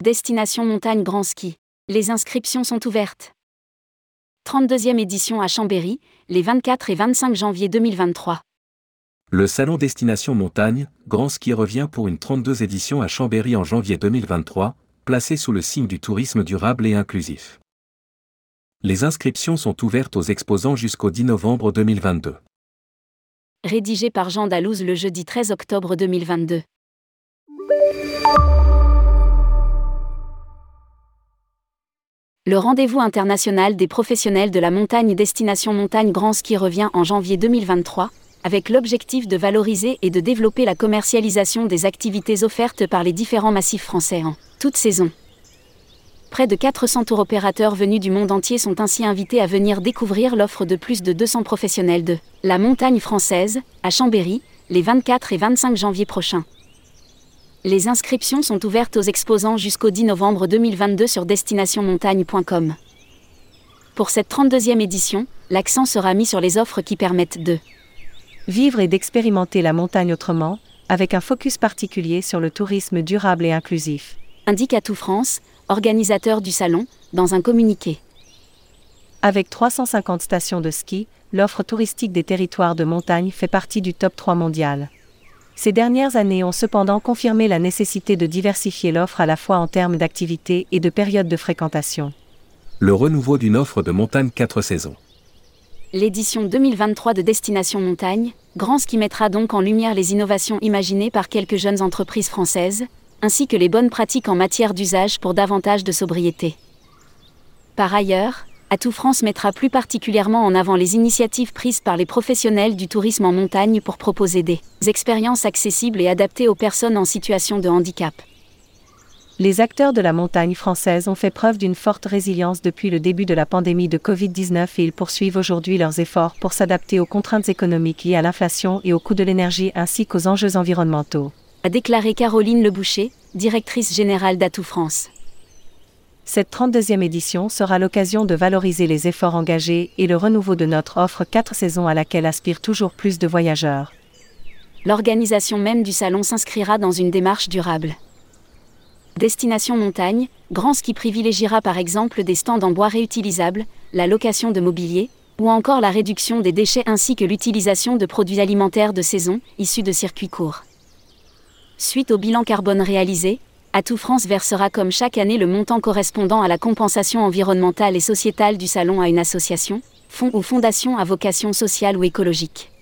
Destination Montagne Grand Ski. Les inscriptions sont ouvertes. 32e édition à Chambéry, les 24 et 25 janvier 2023. Le salon Destination Montagne, Grand Ski revient pour une 32 édition à Chambéry en janvier 2023, placé sous le signe du tourisme durable et inclusif. Les inscriptions sont ouvertes aux exposants jusqu'au 10 novembre 2022. Rédigé par Jean Dalouse le jeudi 13 octobre 2022. Le rendez-vous international des professionnels de la montagne Destination Montagne Grand Ski revient en janvier 2023, avec l'objectif de valoriser et de développer la commercialisation des activités offertes par les différents massifs français en toute saison. Près de 400 tours opérateurs venus du monde entier sont ainsi invités à venir découvrir l'offre de plus de 200 professionnels de la montagne française, à Chambéry, les 24 et 25 janvier prochains. Les inscriptions sont ouvertes aux exposants jusqu'au 10 novembre 2022 sur destinationmontagne.com. Pour cette 32e édition, l'accent sera mis sur les offres qui permettent de vivre et d'expérimenter la montagne autrement, avec un focus particulier sur le tourisme durable et inclusif. Indique Atout France, organisateur du salon, dans un communiqué. Avec 350 stations de ski, l'offre touristique des territoires de montagne fait partie du top 3 mondial. Ces dernières années ont cependant confirmé la nécessité de diversifier l'offre à la fois en termes d'activité et de période de fréquentation. Le renouveau d'une offre de montagne 4 saisons. L'édition 2023 de Destination Montagne, Grand Ski mettra donc en lumière les innovations imaginées par quelques jeunes entreprises françaises, ainsi que les bonnes pratiques en matière d'usage pour davantage de sobriété. Par ailleurs, Atout France mettra plus particulièrement en avant les initiatives prises par les professionnels du tourisme en montagne pour proposer des expériences accessibles et adaptées aux personnes en situation de handicap. Les acteurs de la montagne française ont fait preuve d'une forte résilience depuis le début de la pandémie de Covid-19 et ils poursuivent aujourd'hui leurs efforts pour s'adapter aux contraintes économiques liées à l'inflation et au coût de l'énergie ainsi qu'aux enjeux environnementaux. A déclaré Caroline Leboucher, directrice générale d'Atout France. Cette 32e édition sera l'occasion de valoriser les efforts engagés et le renouveau de notre offre 4 saisons à laquelle aspirent toujours plus de voyageurs. L'organisation même du salon s'inscrira dans une démarche durable. Destination montagne, Grand Ski privilégiera par exemple des stands en bois réutilisables, la location de mobilier, ou encore la réduction des déchets ainsi que l'utilisation de produits alimentaires de saison, issus de circuits courts. Suite au bilan carbone réalisé, Atout France versera comme chaque année le montant correspondant à la compensation environnementale et sociétale du salon à une association, fonds ou fondation à vocation sociale ou écologique.